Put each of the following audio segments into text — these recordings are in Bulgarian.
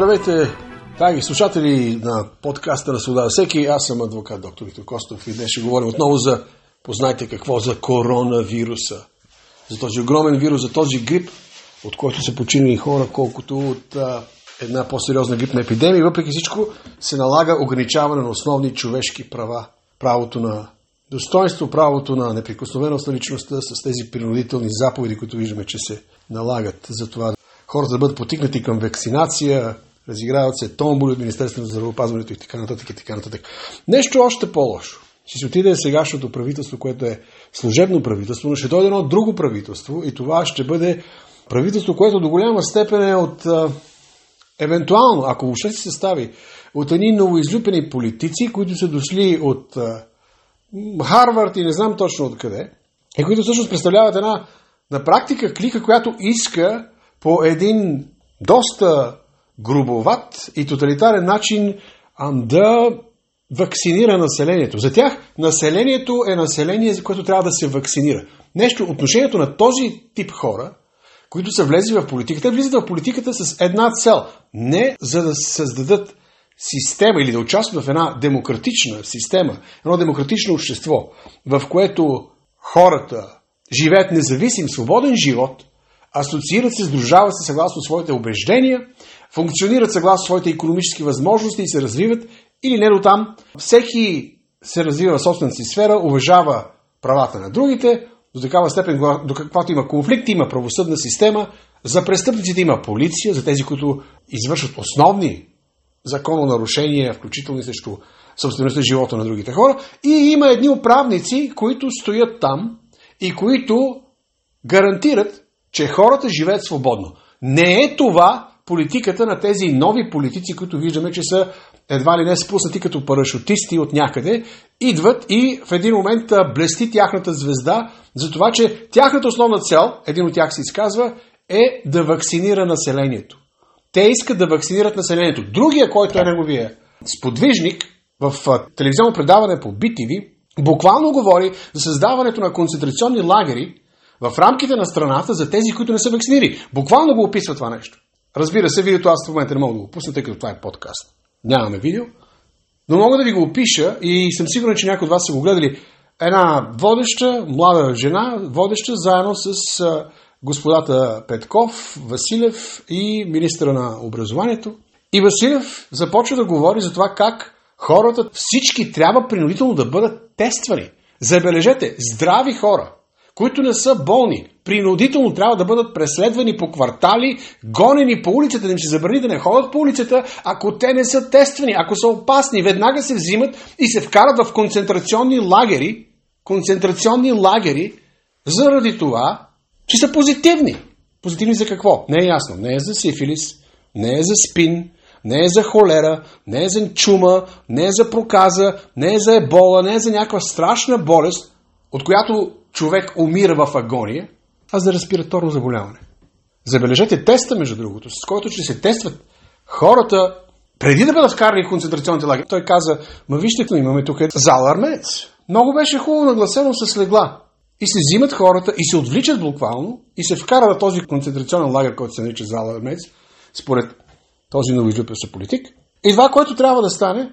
Здравейте, драги слушатели на подкаста на Свобода всеки. Аз съм адвокат доктор Виктор Костов и днес ще говорим отново за, познайте какво, за коронавируса. За този огромен вирус, за този грип, от който са починали хора, колкото от а, една по-сериозна грипна епидемия. Въпреки всичко се налага ограничаване на основни човешки права. Правото на достоинство, правото на неприкосновеност на личността с тези принудителни заповеди, които виждаме, че се налагат за това хората да бъдат потикнати към вакцинация, разиграват се томболи от Министерството на здравеопазването и така нататък и така нататък. Нещо още по-лошо. Ще се отиде сегашното правителство, което е служебно правителство, но ще дойде едно друго правителство и това ще бъде правителство, което до голяма степен е от евентуално, ако въобще се състави, от едни новоизлюпени политици, които са дошли от Харвард и не знам точно откъде, и които всъщност представляват една на практика клика, която иска по един доста грубоват и тоталитарен начин да вакцинира населението. За тях населението е население, за което трябва да се вакцинира. Нещо, отношението на този тип хора, които са влезли в политиката, влизат в политиката с една цел. Не за да създадат система или да участват в една демократична система, едно демократично общество, в което хората живеят независим, свободен живот, асоциират се, сдружават се съгласно своите убеждения, функционират съгласно своите економически възможности и се развиват, или не до там, всеки се развива в собствената си сфера, уважава правата на другите, до такава степен, до каквато има конфликт, има правосъдна система, за престъпниците има полиция, за тези, които извършват основни закононарушения, включително срещу собствеността живота на другите хора. И има едни управници, които стоят там и които гарантират, че хората живеят свободно. Не е това политиката на тези нови политици, които виждаме, че са едва ли не спуснати като парашутисти от някъде, идват и в един момент блести тяхната звезда за това, че тяхната основна цел, един от тях се изказва, е да вакцинира населението. Те искат да вакцинират населението. Другия, който е неговия сподвижник в телевизионно предаване по BTV, буквално говори за създаването на концентрационни лагери в рамките на страната за тези, които не са вакцинирани. Буквално го описва това нещо. Разбира се, видеото аз в момента не мога да го пусна, тъй като това е подкаст. Нямаме видео. Но мога да ви го опиша и съм сигурен, че някои от вас са го гледали. Една водеща, млада жена, водеща заедно с господата Петков, Василев и министра на образованието. И Василев започва да говори за това как хората, всички трябва принудително да бъдат тествани. Забележете, здрави хора, които не са болни, принудително трябва да бъдат преследвани по квартали, гонени по улицата, да им се забрани да не ходят по улицата, ако те не са тествани, ако са опасни, веднага се взимат и се вкарат в концентрационни лагери, концентрационни лагери, заради това, че са позитивни. Позитивни за какво? Не е ясно. Не е за сифилис, не е за спин, не е за холера, не е за чума, не е за проказа, не е за ебола, не е за някаква страшна болест, от която човек умира в агония, а за респираторно заболяване. Забележете теста, между другото, с който ще се тестват хората преди да бъдат вкарани в концентрационните лагери. Той каза, ма вижте, имаме тук зала армеец. Много беше хубаво нагласено с легла. И се взимат хората и се отвличат буквално и се вкара в този концентрационен лагер, който се нарича зала армеец, според този новоизлюпил политик. И това, което трябва да стане,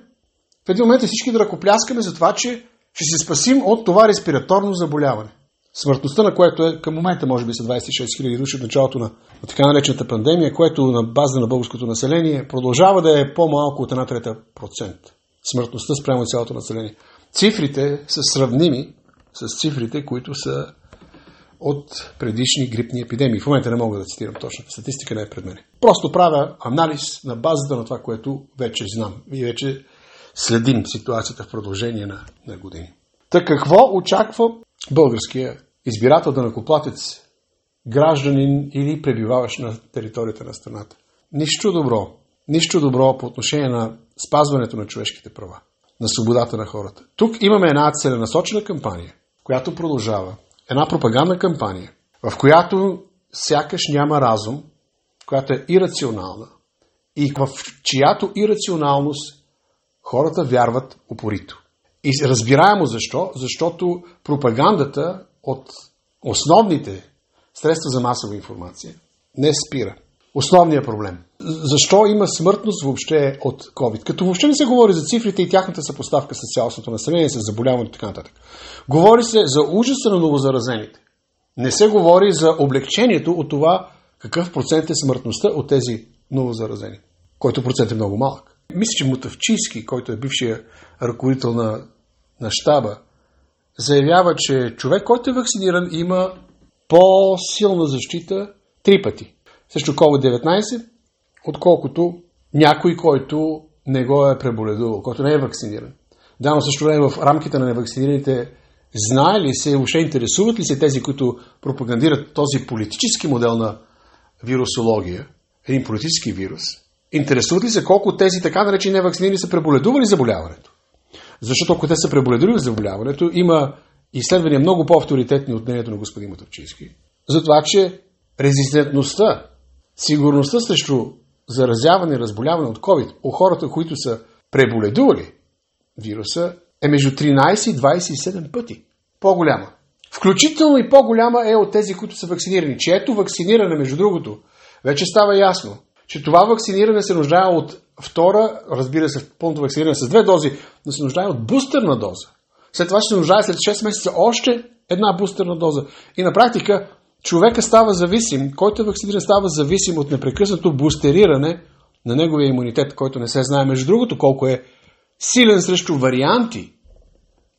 в един момент е всички да ръкопляскаме за това, че ще се спасим от това респираторно заболяване. Смъртността на което е към момента може би са 26 000 души от началото на, на така наречената пандемия, което на база на българското население продължава да е по-малко от една трета процент. Смъртността спрямо цялото население. Цифрите са сравними с цифрите, които са от предишни грипни епидемии. В момента не мога да цитирам точната статистика, не е пред мен. Просто правя анализ на базата на това, което вече знам и вече следим ситуацията в продължение на, на години. Та какво очаква българския избирател да накоплатец, гражданин или пребиваващ на територията на страната? Нищо добро. Нищо добро по отношение на спазването на човешките права, на свободата на хората. Тук имаме една целенасочена кампания, която продължава. Една пропагандна кампания, в която сякаш няма разум, която е ирационална и в чиято ирационалност хората вярват упорито. И разбираемо защо? Защото пропагандата от основните средства за масова информация не спира. основният проблем. Защо има смъртност въобще от COVID? Като въобще не се говори за цифрите и тяхната съпоставка с цялостното население, с заболяването и така нататък. Говори се за ужаса на новозаразените. Не се говори за облегчението от това какъв процент е смъртността от тези новозаразени, който процент е много малък. Мисля, че Мутавчийски, който е бившия ръководител на, на щаба, заявява, че човек, който е вакциниран, има по-силна защита три пъти срещу COVID-19, отколкото някой, който не го е преболедувал, който не е вакциниран. Да, но също време в рамките на невакцинираните знае ли се, въобще интересуват ли се тези, които пропагандират този политически модел на вирусология, един политически вирус, интересуват ли се колко тези така наречени невакцинирани са преболедували заболяването? Защото ако те са преболедували заболяването, има изследвания много по-авторитетни от мнението на господин Матовчийски, за това, че резистентността, сигурността срещу заразяване и разболяване от COVID у хората, които са преболедували вируса, е между 13 и 27 пъти по-голяма. Включително и по-голяма е от тези, които са вакцинирани. Чието вакциниране, между другото, вече става ясно, че това вакциниране се нуждае от втора, разбира се, пълното вакциниране с две дози, но се нуждае от бустерна доза. След това ще се нуждае след 6 месеца още една бустерна доза. И на практика човека става зависим, който е вакциниран, става зависим от непрекъснато бустериране на неговия имунитет, който не се знае, между другото, колко е силен срещу варианти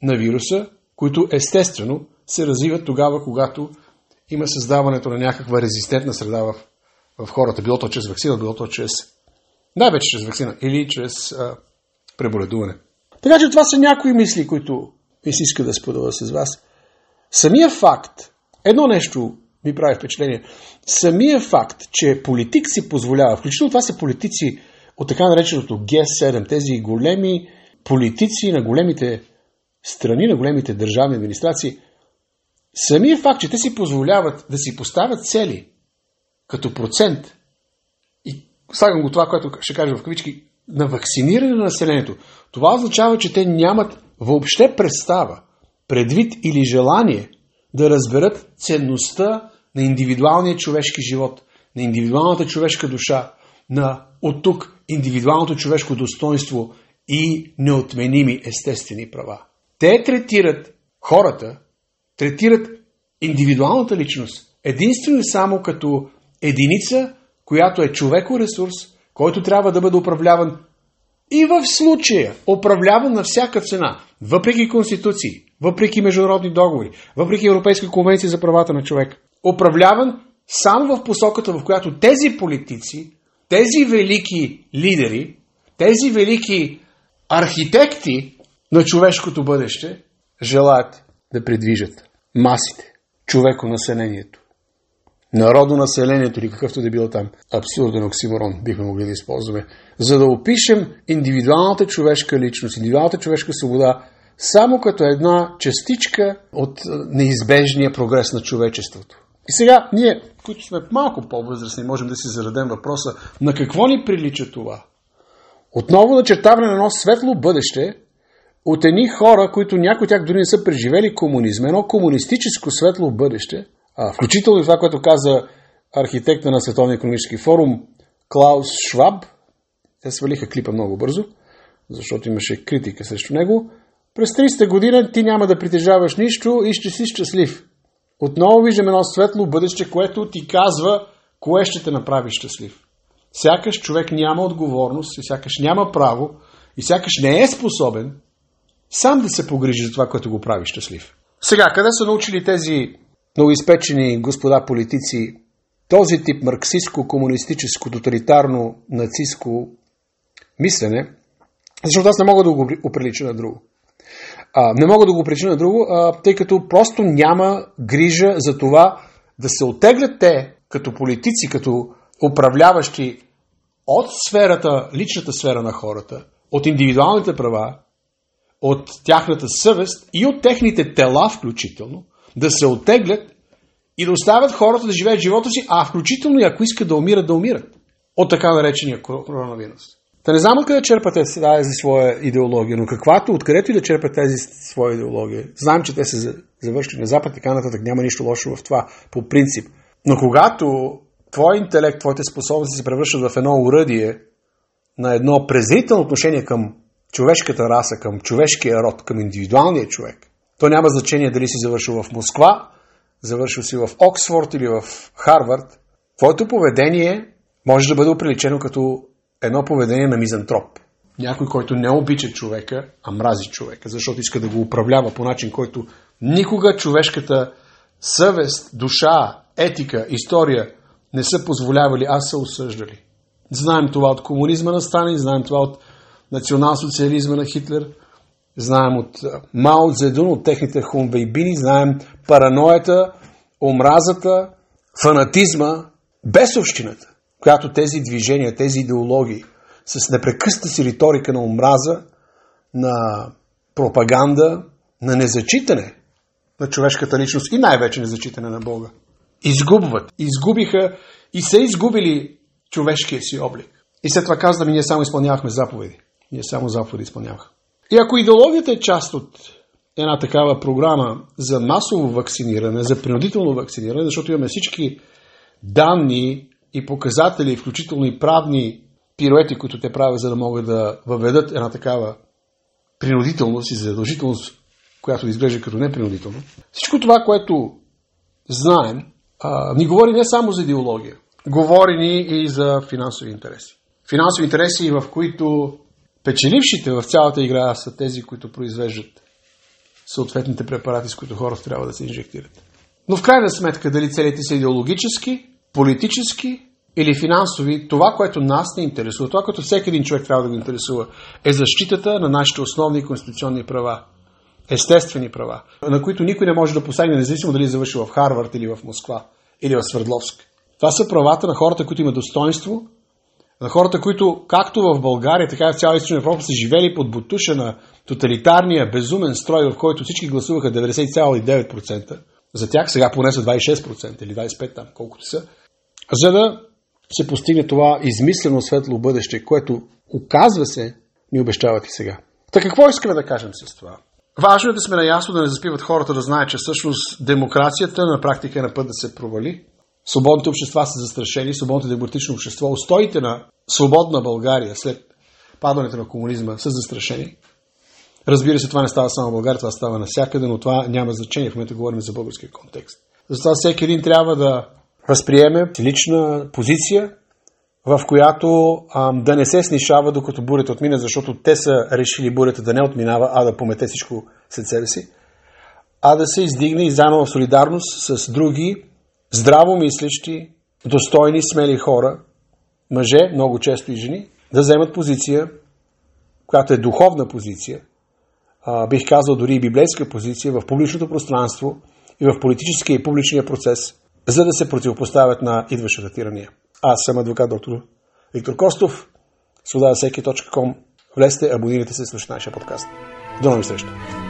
на вируса, които естествено се развиват тогава, когато има създаването на някаква резистентна среда в, в хората. Било то чрез вакцина, било то чрез... Най-вече чрез вакцина или чрез а, преболедуване. Така че това са някои мисли, които ми се иска да споделя с вас. Самия факт, едно нещо ми прави впечатление, самия факт, че политик си позволява, включително това са политици от така нареченото Г7, тези големи политици на големите страни, на големите държавни администрации, самия факт, че те си позволяват да си поставят цели като процент, и слагам го това, което ще кажа в кавички, на вакциниране на населението, това означава, че те нямат въобще представа, предвид или желание да разберат ценността на индивидуалния човешки живот, на индивидуалната човешка душа, на от тук индивидуалното човешко достоинство и неотменими естествени права. Те третират хората, третират индивидуалната личност единствено и само като единица, която е човеко ресурс, който трябва да бъде управляван и в случая управляван на всяка цена, въпреки конституции, въпреки международни договори, въпреки Европейска конвенция за правата на човек. Управляван само в посоката, в която тези политици, тези велики лидери, тези велики архитекти на човешкото бъдеще желаят да придвижат масите, човеконаселението, народонаселението или какъвто да било там. Абсурден оксиморон бихме могли да използваме, за да опишем индивидуалната човешка личност, индивидуалната човешка свобода, само като една частичка от неизбежния прогрес на човечеството. И сега, ние, които сме малко по-възрастни, можем да си зададем въпроса, на какво ни прилича това? Отново начертаване на едно светло бъдеще от едни хора, които някои от тях дори не са преживели комунизъм, едно комунистическо светло бъдеще, а, включително и това, което каза архитекта на Световния економически форум Клаус Шваб, те свалиха клипа много бързо, защото имаше критика срещу него. През 30 година ти няма да притежаваш нищо и ще си щастлив. Отново виждаме едно светло бъдеще, което ти казва кое ще те направи щастлив. Сякаш човек няма отговорност и сякаш няма право и сякаш не е способен сам да се погрижи за това, което го прави щастлив. Сега, къде са научили тези новоизпечени господа политици този тип марксистско, комунистическо, тоталитарно, нацистско мислене, защото аз не мога да го оприлича на друго. А, не мога да го причина на друго, а, тъй като просто няма грижа за това да се отеглят те като политици, като управляващи от сферата, личната сфера на хората, от индивидуалните права, от тяхната съвест и от техните тела включително, да се оттеглят и да оставят хората да живеят живота си, а включително и ако искат да умират, да умират от така наречения коронавирус. Та не знам откъде черпате тази своя идеология, но каквато, откъдето и да черпат тази своя идеология. Знам, че те са завършили на Запад, така нататък няма нищо лошо в това, по принцип. Но когато твой интелект, твоите способности се превръщат в едно уръдие на едно презрително отношение към човешката раса, към човешкия род, към индивидуалния човек, то няма значение дали си завършил в Москва, завършил си в Оксфорд или в Харвард. Твоето поведение може да бъде оприличено като едно поведение на мизантроп. Някой, който не обича човека, а мрази човека, защото иска да го управлява по начин, който никога човешката съвест, душа, етика, история не са позволявали, а са осъждали. Знаем това от комунизма на Сталин, знаем това от национал-социализма на Хитлер, знаем от Мао Цзедун, от техните хунвейбини, знаем параноята, омразата, фанатизма, бесовщината, която тези движения, тези идеологии с непрекъсната си риторика на омраза, на пропаганда, на незачитане на човешката личност и най-вече незачитане на Бога. Изгубват. Изгубиха и са изгубили човешкия си облик. И след това казваме, ние само изпълнявахме заповеди. Ние само заповеди изпълнявахме. И ако идеологията е част от една такава програма за масово вакциниране, за принудително вакциниране, защото имаме всички данни и показатели, включително и правни пируети, които те правят, за да могат да въведат една такава принудителност и задължителност, която изглежда като непринудително. Всичко това, което знаем, ни говори не само за идеология, говори ни и за финансови интереси. Финансови интереси, в които печелившите в цялата игра са тези, които произвеждат съответните препарати, с които хората трябва да се инжектират. Но в крайна сметка, дали целите са идеологически, политически или финансови, това, което нас не интересува, това, което всеки един човек трябва да го интересува, е защитата на нашите основни конституционни права. Естествени права, на които никой не може да посегне, независимо дали е завършил в Харвард или в Москва или в Свердловск. Това са правата на хората, които имат достоинство, на хората, които както в България, така и в цяла Източна Европа са живели под бутуша на тоталитарния, безумен строй, в който всички гласуваха 90,9%. За тях сега поне са 26% или 25% там, колкото са. За да се постигне това измислено светло бъдеще, което оказва се, ни обещават и сега. Така какво искаме да кажем с това? Важно е да сме наясно да не заспиват хората да знаят, че всъщност демокрацията на практика е на път да се провали. Свободните общества са застрашени, свободното демократично общество, устоите на свободна България след падането на комунизма са застрашени. Разбира се, това не става само в България, това става навсякъде, но това няма значение. В момента говорим за българския контекст. Затова всеки един трябва да възприеме лична позиция, в която а, да не се снишава докато бурята отмине, защото те са решили бурята да не отминава, а да помете всичко след себе си, а да се издигне и заедно в солидарност с други здраво мислещи, достойни, смели хора, мъже, много често и жени, да вземат позиция, която е духовна позиция, а, бих казал дори и библейска позиция в публичното пространство и в политическия и публичния процес, за да се противопоставят на идващата тирания. Аз съм адвокат доктор Виктор Костов, свободасеки.com. Влезте, абонирайте се, слушайте нашия подкаст. До нови срещи!